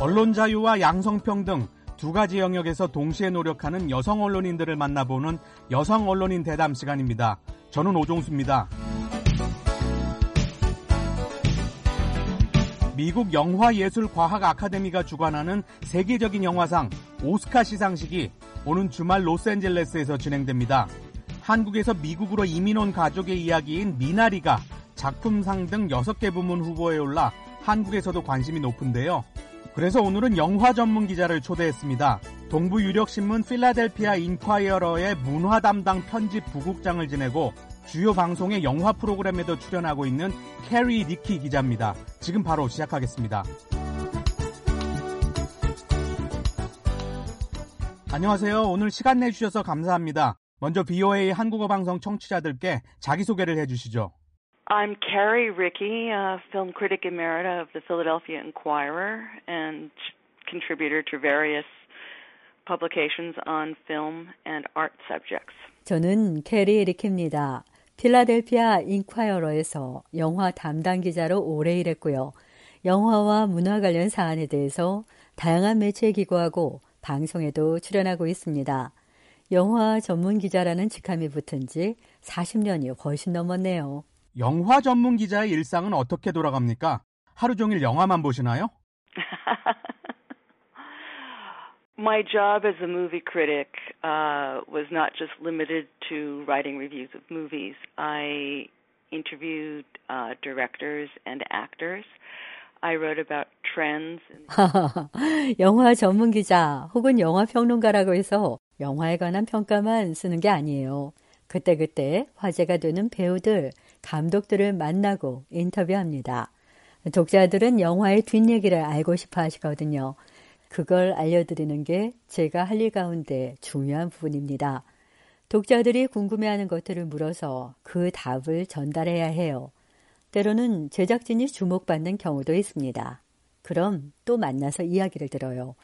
언론 자유와 양성평등 두 가지 영역에서 동시에 노력하는 여성 언론인들을 만나보는 여성 언론인 대담 시간입니다. 저는 오종수입니다. 미국 영화예술과학 아카데미가 주관하는 세계적인 영화상 오스카 시상식이 오는 주말 로스앤젤레스에서 진행됩니다. 한국에서 미국으로 이민 온 가족의 이야기인 미나리가 작품상 등 6개 부문 후보에 올라 한국에서도 관심이 높은데요. 그래서 오늘은 영화 전문 기자를 초대했습니다. 동부 유력 신문 필라델피아 인콰이어러의 문화 담당 편집 부국장을 지내고 주요 방송의 영화 프로그램에도 출연하고 있는 캐리 리키 기자입니다. 지금 바로 시작하겠습니다. 안녕하세요. 오늘 시간 내주셔서 감사합니다. 먼저 VOA 한국어 방송 청취자들께 자기소개를 해주시죠. I'm Carrie Rickey, uh, film critic emerita of the Philadelphia Inquirer and contributor to various publications on film and art subjects. 저는 캐리 리키입니다. 필라델피아 인콰이어러에서 영화 담당 기자로 오래 일했고요. 영화와 문화 관련 사안에 대해서 다양한 매체에 기고하고 방송에도 출연하고 있습니다. 영화 전문 기자라는 직함이 붙은 지 40년이 훨씬 넘었네요. 영화 전문 기자의 일상은 어떻게 돌아갑니까? 하루 종일 영화만 보시나요? My job as a movie critic uh, was not just limited to writing reviews of movies. I interviewed uh, directors and actors. I wrote about trends. 영화 전문 기자 혹은 영화 평론가라고 해서 영화에 관한 평가만 쓰는 게 아니에요. 그때그때 화제가 되는 배우들, 감독들을 만나고 인터뷰합니다. 독자들은 영화의 뒷얘기를 알고 싶어 하시거든요. 그걸 알려드리는 게 제가 할 일 가운데 중요한 부분입니다. 독자들이 궁금해하는 것들을 물어서 그 답을 전달해야 해요. 때로는 제작진이 주목받는 경우도 있습니다. 그럼 또 만나서 이야기를 들어요.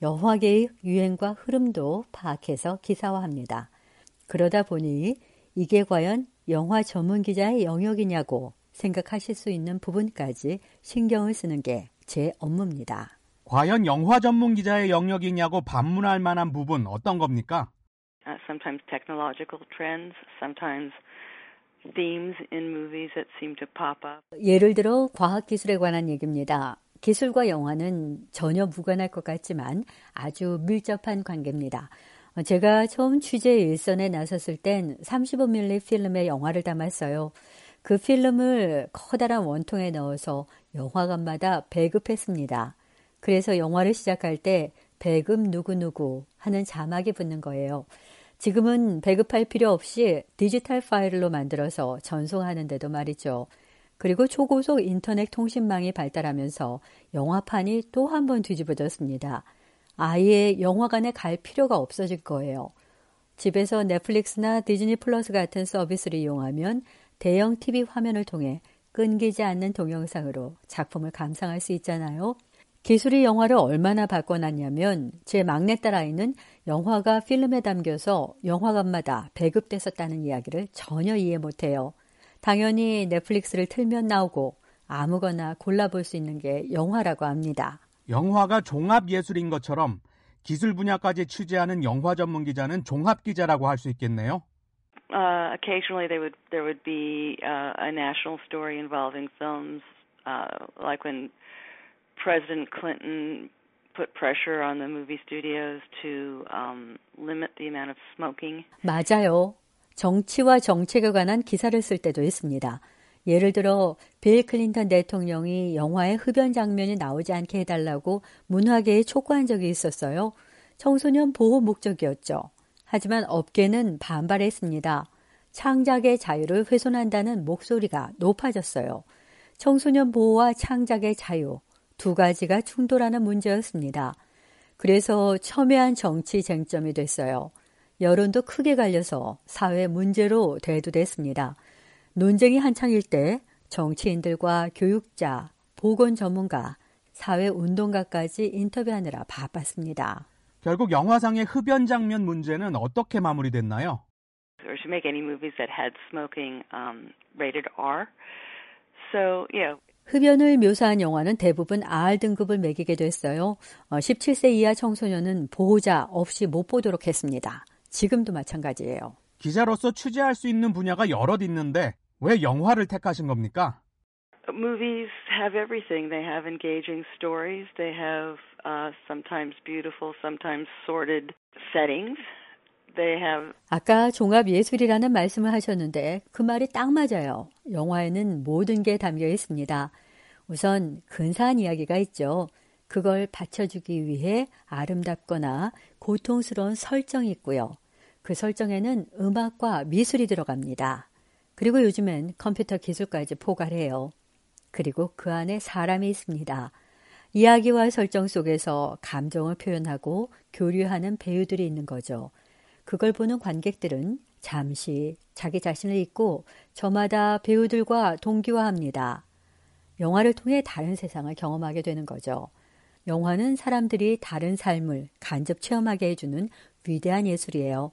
영화계의 유행과 흐름도 파악해서 기사화합니다. 그러다 보니 이게 과연 영화 전문 기자의 영역이냐고 생각하실 수 있는 부분까지 신경을 쓰는 게 제 업무입니다. 과연 영화 전문 기자의 영역이냐고 반문할 만한 부분 어떤 겁니까? Uh, sometimes technological trends, sometimes themes in movies that seem to pop up. 예를 들어 과학 기술에 관한 얘기입니다. 기술과 영화는 전혀 무관할 것 같지만 아주 밀접한 관계입니다. 제가 처음 취재 일선에 나섰을 땐 35mm 필름의 영화를 담았어요. 그 필름을 커다란 원통에 넣어서 영화관마다 배급했습니다. 그래서 영화를 시작할 때 배급 누구누구 하는 자막이 붙는 거예요. 지금은 배급할 필요 없이 디지털 파일로 만들어서 전송하는데도 말이죠. 그리고 초고속 인터넷 통신망이 발달하면서 영화판이 또 한 번 뒤집어졌습니다. 아예 영화관에 갈 필요가 없어질 거예요. 집에서 넷플릭스나 디즈니 플러스 같은 서비스를 이용하면 대형 TV 화면을 통해 끊기지 않는 동영상으로 작품을 감상할 수 있잖아요. 기술이 영화를 얼마나 바꿔놨냐면 제 막내딸 아이는 영화가 필름에 담겨서 영화관마다 배급됐었다는 이야기를 전혀 이해 못해요. 당연히 넷플릭스를 틀면 나오고 아무거나 골라볼 수 있는 게 영화라고 합니다. 영화가 종합 예술인 것처럼 기술 분야까지 취재하는 영화 전문 기자는 종합 기자라고 할 수 있겠네요. Uh, occasionally, there would there would be uh, a national story involving films, uh, like when President Clinton put pressure on the movie studios to um, limit the amount of smoking. 맞아요. 정치와 정책에 관한 기사를 쓸 때도 있습니다. 예를 들어 빌 클린턴 대통령이 영화의 흡연 장면이 나오지 않게 해달라고 문화계에 촉구한 적이 있었어요. 청소년 보호 목적이었죠. 하지만 업계는 반발했습니다. 창작의 자유를 훼손한다는 목소리가 높아졌어요. 청소년 보호와 창작의 자유 두 가지가 충돌하는 문제였습니다. 그래서 첨예한 정치 쟁점이 됐어요. 여론도 크게 갈려서 사회 문제로 대두됐습니다. 논쟁이 한창일 때 정치인들과 교육자, 보건 전문가, 사회 운동가까지 인터뷰하느라 바빴습니다. 결국 영화상의 흡연 장면 문제는 어떻게 마무리됐나요? Or to make any movies that had smoking um, rated R. So, yeah. 흡연을 묘사한 영화는 대부분 R 등급을 매기게 됐어요. 17세 어, 이하 청소년은 보호자 없이 못 보도록 했습니다. 지금도 마찬가지예요. 기자로서 취재할 수 있는 분야가 여럿 있는데 왜 영화를 택하신 겁니까? Movies have everything. They have engaging stories. They have uh, sometimes beautiful, sometimes sordid settings. They have 아까 종합 예술이라는 말씀을 하셨는데 그 말이 딱 맞아요. 영화에는 모든 게 담겨 있습니다. 우선 근사한 이야기가 있죠. 그걸 받쳐주기 위해 아름답거나 고통스러운 설정이 있고요. 그 설정에는 음악과 미술이 들어갑니다. 그리고 요즘엔 컴퓨터 기술까지 포괄해요. 그리고 그 안에 사람이 있습니다. 이야기와 설정 속에서 감정을 표현하고 교류하는 배우들이 있는 거죠. 그걸 보는 관객들은 잠시 자기 자신을 잊고 저마다 배우들과 동기화합니다. 영화를 통해 다른 세상을 경험하게 되는 거죠. 영화는 사람들이 다른 삶을 간접 체험하게 해주는 위대한 예술이에요.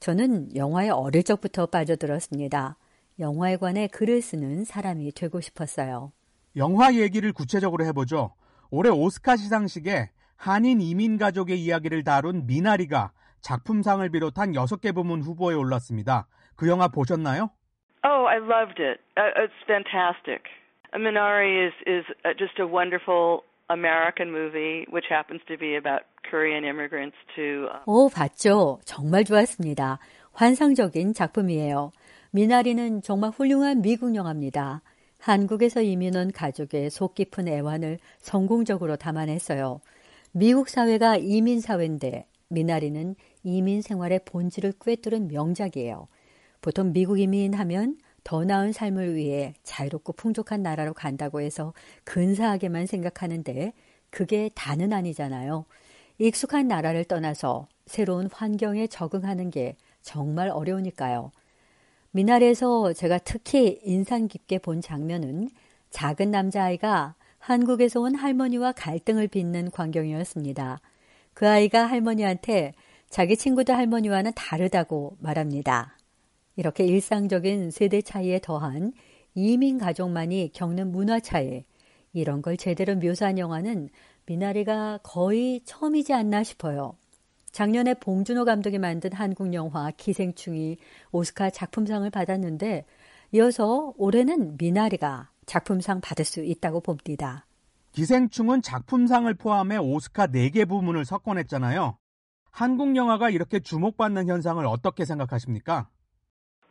저는 영화에 어릴 적부터 빠져들었습니다. 영화에 관해 글을 쓰는 사람이 되고 싶었어요. 영화 얘기를 구체적으로 해보죠. 올해 오스카 시상식에 한인 이민 가족의 이야기를 다룬 미나리가 작품상을 비롯한 6개 부문 후보에 올랐습니다. 그 영화 보셨나요? Oh, I loved it. Uh, it's fantastic. Minari is is just a wonderful American movie which happens to be about Korean immigrants to 오, 봤죠. 정말 좋았습니다. 환상적인 작품이에요. 미나리는 정말 훌륭한 미국 영화입니다. 한국에서 이민 온 가족의 속 깊은 애환을 성공적으로 담아냈어요. 미국 사회가 이민 사회인데 미나리는 이민 생활의 본질을 꿰뚫은 명작이에요. 보통 미국 이민 하면 더 나은 삶을 위해 자유롭고 풍족한 나라로 간다고 해서 근사하게만 생각하는데 그게 다는 아니잖아요. 익숙한 나라를 떠나서 새로운 환경에 적응하는 게 정말 어려우니까요. 미나리에서 제가 특히 인상 깊게 본 장면은 작은 남자아이가 한국에서 온 할머니와 갈등을 빚는 광경이었습니다. 그 아이가 할머니한테 자기 친구들 할머니와는 다르다고 말합니다. 이렇게 일상적인 세대 차이에 더한 이민 가족만이 겪는 문화 차이, 이런 걸 제대로 묘사한 영화는 미나리가 거의 처음이지 않나 싶어요. 작년에 봉준호 감독이 만든 한국 영화 기생충이 오스카 작품상을 받았는데 이어서 올해는 미나리가 작품상 받을 수 있다고 봅니다. 기생충은 작품상을 포함해 오스카 4개 부문을 석권했잖아요. 한국 영화가 이렇게 주목받는 현상을 어떻게 생각하십니까?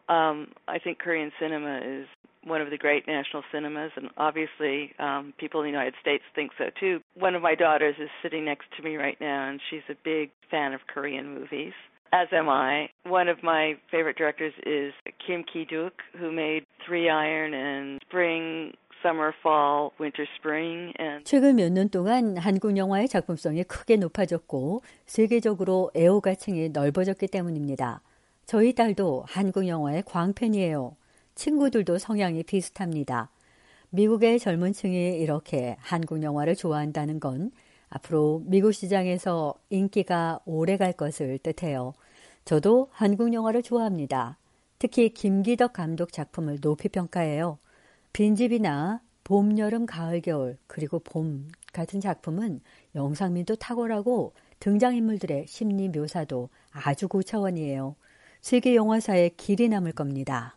Um, I think Korean cinema is one of the great national cinemas, and obviously um, people in the United States think so too. One of my daughters is sitting next to me right now, and she's a big fan of Korean movies. As am I. One of my favorite directors is Kim Ki-duk, who made Three Iron and Spring summer, fall, winter, spring. And 최근 몇 년 동안 한국 영화의 작품성이 크게 높아졌고 세계적으로 애호가층이 넓어졌기 때문입니다. 저희 딸도 한국 영화의 광팬이에요. 친구들도 성향이 비슷합니다. 미국의 젊은 층이 이렇게 한국 영화를 좋아한다는 건 앞으로 미국 시장에서 인기가 오래 갈 것을 뜻해요. 저도 한국 영화를 좋아합니다. 특히 김기덕 감독 작품을 높이 평가해요. 빈집이나 봄, 여름, 가을, 겨울, 그리고 봄 같은 작품은 영상미도 탁월하고 등장인물들의 심리 묘사도 아주 고차원이에요. 세계 영화사에 길이 남을 겁니다.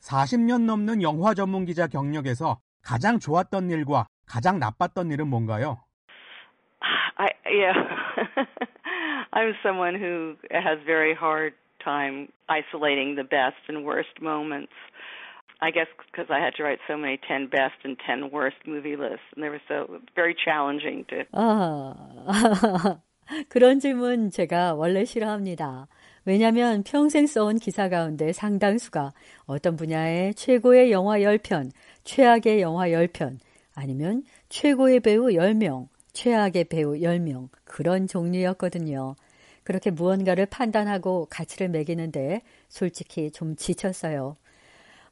40년 넘는 영화 전문 기자 경력에서 가장 좋았던 일과 가장 나빴던 일은 뭔가요? I, yeah. I'm someone who has very hard time isolating the best and worst moments. I guess because I had to write so many 10 best and 10 worst movie lists, and they were so very challenging to. 아, 그런 질문 제가 원래 싫어합니다. 왜냐하면 평생 써온 기사 가운데 상당수가 어떤 분야의 최고의 영화 10편, 최악의 영화 10편, 아니면 최고의 배우 10명, 최악의 배우 10명, 그런 종류였거든요. 그렇게 무언가를 판단하고 가치를 매기는데 솔직히 좀 지쳤어요.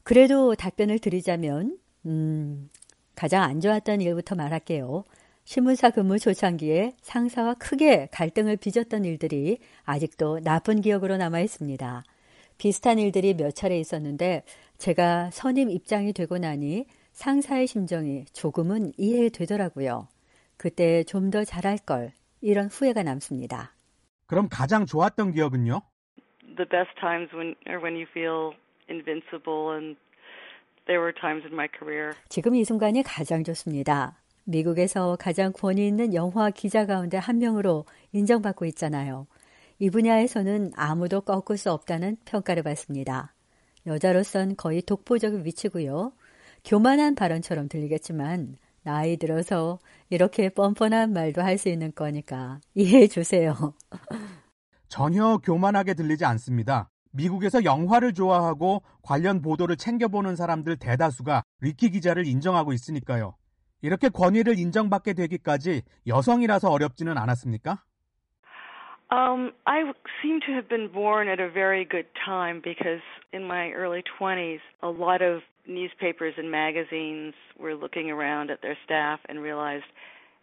그래도 답변을 드리자면, 음, 가장 안 좋았던 일부터 말할게요. 신문사 근무 초창기에 상사와 크게 갈등을 빚었던 일들이 아직도 나쁜 기억으로 남아 있습니다. 비슷한 일들이 몇 차례 있었는데 제가 선임 입장이 되고 나니 상사의 심정이 조금은 이해되더라고요. 그때 좀 더 잘할 걸 이런 후회가 남습니다. 그럼 가장 좋았던 기억은요? The best times when are when you feel invincible and there were times in my career. 지금 이 순간이 가장 좋습니다. 미국에서 가장 권위 있는 영화 기자 가운데 한 명으로 인정받고 있잖아요. 이 분야에서는 아무도 꺾을 수 없다는 평가를 받습니다. 여자로선 거의 독보적인 위치고요. 교만한 발언처럼 들리겠지만 나이 들어서 이렇게 뻔뻔한 말도 할 수 있는 거니까 이해해 주세요. 전혀 교만하게 들리지 않습니다. 미국에서 영화를 좋아하고 관련 보도를 챙겨보는 사람들 대다수가 리키 기자를 인정하고 있으니까요. 이렇게 권위를 인정받게 되기까지 여성이라서 어렵지는 않았습니까? Um, I seem to have been born at a very good time because in my early 20s, a lot of newspapers and magazines were looking around at their staff and realized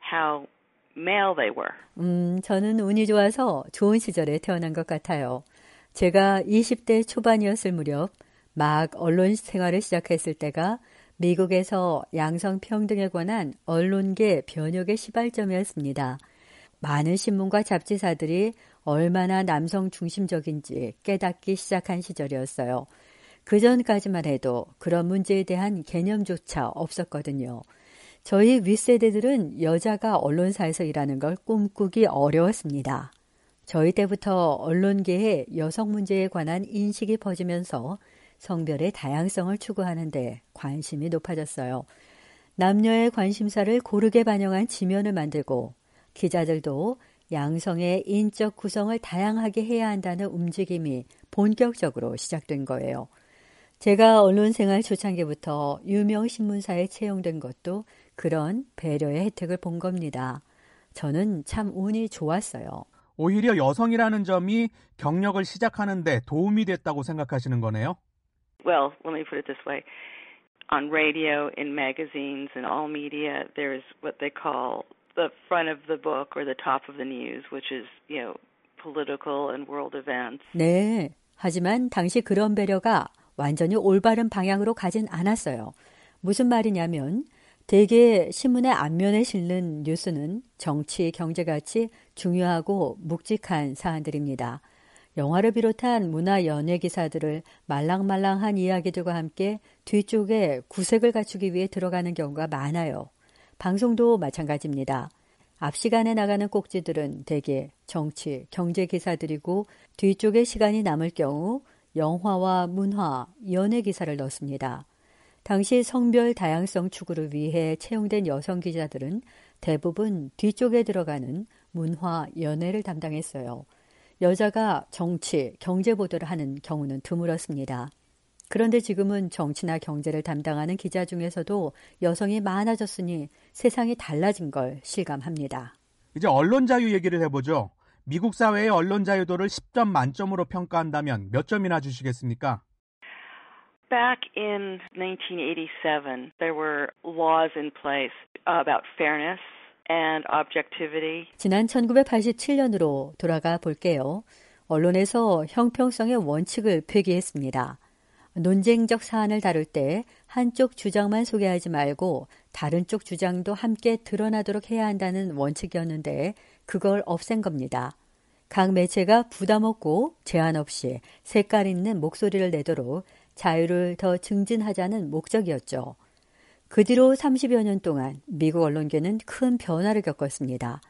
how male they were. 음, 저는 운이 좋아서 좋은 시절에 태어난 것 같아요. 제가 20대 초반이었을 무렵 막 언론 생활을 시작했을 때가 미국에서 양성 평등에 관한 언론계 변혁의 시발점이었습니다. 많은 신문과 잡지사들이 얼마나 남성 중심적인지 깨닫기 시작한 시절이었어요. 그 전까지만 해도 그런 문제에 대한 개념조차 없었거든요. 저희 윗세대들은 여자가 언론사에서 일하는 걸 꿈꾸기 어려웠습니다. 저희 때부터 언론계에 여성 문제에 관한 인식이 퍼지면서 성별의 다양성을 추구하는데 관심이 높아졌어요. 남녀의 관심사를 고르게 반영한 지면을 만들고 기자들도 양성의 인적 구성을 다양하게 해야 한다는 움직임이 본격적으로 시작된 거예요. 제가 언론 생활 초창기부터 유명 신문사에 채용된 것도 그런 배려의 혜택을 본 겁니다. 저는 참 운이 좋았어요. 오히려 여성이라는 점이 경력을 시작하는데 도움이 됐다고 생각하시는 거네요. Well, let me put it this way. On radio, in magazines, in all media, there's what they call the front of the book or the top of the news, which is, you know, political and world events. 네. 하지만 당시 그런 배려가 완전히 올바른 방향으로 가진 않았어요. 무슨 말이냐면 대개 신문의 앞면에 실는 뉴스는 정치, 경제같이 중요하고 묵직한 사안들입니다. 영화를 비롯한 문화 연예 기사들을 말랑말랑한 이야기들과 함께 뒤쪽에 구색을 갖추기 위해 들어가는 경우가 많아요. 방송도 마찬가지입니다. 앞 시간에 나가는 꼭지들은 대개 정치, 경제 기사들이고 뒤쪽에 시간이 남을 경우 영화와 문화, 연예 기사를 넣습니다. 당시 성별 다양성 추구를 위해 채용된 여성 기자들은 대부분 뒤쪽에 들어가는 문화, 연예를 담당했어요. 여자가 정치, 경제 보도를 하는 경우는 드물었습니다. 그런데 지금은 정치나 경제를 담당하는 기자 중에서도 여성이 많아졌으니 세상이 달라진 걸 실감합니다. 이제 언론 자유 얘기를 해보죠. 미국 사회의 언론 자유도를 10점 만점으로 평가한다면 몇 점이나 주시겠습니까? Back in 1987, there were laws in place about fairness. 지난 1987년으로 돌아가 볼게요. 언론에서 형평성의 원칙을 폐기했습니다. 논쟁적 사안을 다룰 때 한쪽 주장만 소개하지 말고 다른 쪽 주장도 함께 드러나도록 해야 한다는 원칙이었는데 그걸 없앤 겁니다. 각 매체가 부담 없고 제한 없이 색깔 있는 목소리를 내도록 자유를 더 증진하자는 목적이었죠. 그 뒤로 30여 년 동안 미국 언론계는 큰 변화를 겪었습니다.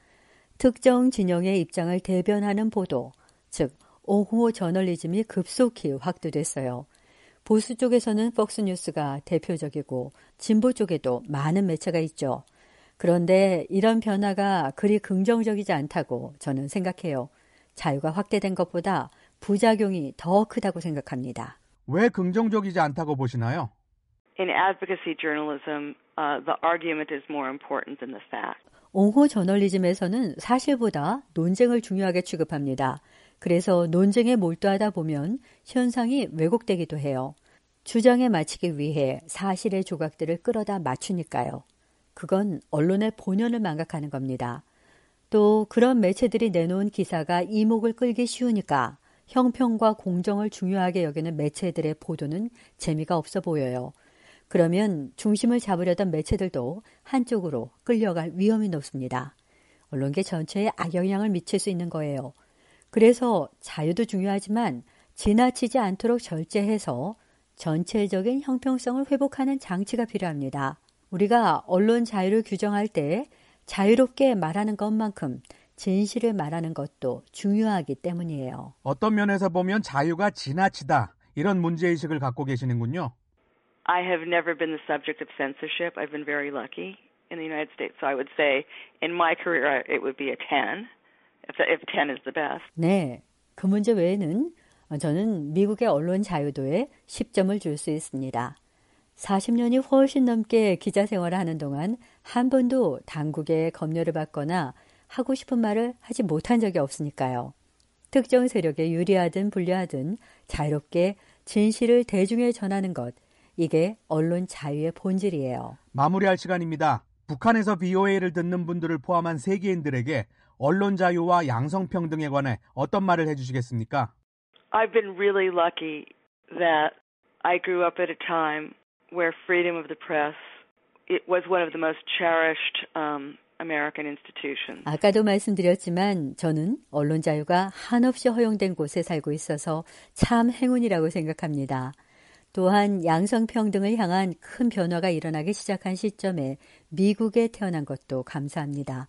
특정 진영의 입장을 대변하는 보도, 즉, 옹호 저널리즘이 급속히 확대됐어요. 보수 쪽에서는 폭스뉴스가 대표적이고 진보 쪽에도 많은 매체가 있죠. 그런데 이런 변화가 그리 긍정적이지 않다고 저는 생각해요. 자유가 확대된 것보다 부작용이 더 크다고 생각합니다. 왜 긍정적이지 않다고 보시나요? In advocacy journalism, uh, the argument is more important than the fact. 옹호 저널리즘에서는 사실보다 논쟁을 중요하게 취급합니다. 그래서 논쟁에 몰두하다 보면 현상이 왜곡되기도 해요. 주장에 맞추기 위해 사실의 조각들을 끌어다 맞추니까요. 그건 언론의 본연을 망각하는 겁니다. 또 그런 매체들이 내놓은 기사가 이목을 끌기 쉬우니까 형평과 공정을 중요하게 여기는 매체들의 보도는 재미가 없어 보여요. 그러면 중심을 잡으려던 매체들도 한쪽으로 끌려갈 위험이 높습니다. 언론계 전체에 악영향을 미칠 수 있는 거예요. 그래서 자유도 중요하지만 지나치지 않도록 절제해서 전체적인 형평성을 회복하는 장치가 필요합니다. 우리가 언론 자유를 규정할 때 자유롭게 말하는 것만큼 진실을 말하는 것도 중요하기 때문이에요. 어떤 면에서 보면 자유가 지나치다 이런 문제의식을 갖고 계시는군요. I have never been the subject of censorship. I've been very lucky in the United States. So I would say in my career it would be a 10. If, if 10 is the best. 네. 그 문제 외에는 저는 미국의 언론 자유도에 10점을 줄 수 있습니다. 40년이 훨씬 넘게 기자 생활을 하는 동안 한 번도 당국의 검열을 받거나 하고 싶은 말을 하지 못한 적이 없으니까요. 특정 세력에 유리하든 불리하든 자유롭게 진실을 대중에 전하는 것, 이게 언론 자유의 본질이에요. 마무리할 시간입니다. 북한에서 BOA를 듣는 분들을 포함한 세계인들에게 언론 자유와 양성평등에 관해 어떤 말을 해주시겠습니까? I've been really lucky that I grew up at a time where freedom of the press it was one of the most cherished um, American institutions. 아까도 말씀드렸지만 저는 언론 자유가 한없이 허용된 곳에 살고 있어서 참 행운이라고 생각합니다. 또한 양성평등을 향한 큰 변화가 일어나기 시작한 시점에 미국에 태어난 것도 감사합니다.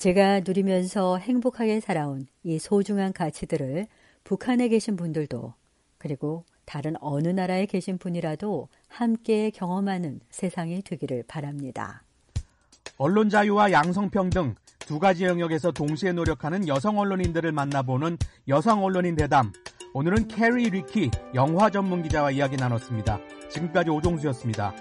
제가 누리면서 행복하게 살아온 이 소중한 가치들을 북한에 계신 분들도 그리고 다른 어느 나라에 계신 분이라도 함께 경험하는 세상이 되기를 바랍니다. 언론 자유와 양성평등 두 가지 영역에서 동시에 노력하는 여성 언론인들을 만나보는 여성 언론인 대담. 오늘은 캐리 리키 영화 전문 기자와 이야기 나눴습니다. 지금까지 오종수였습니다.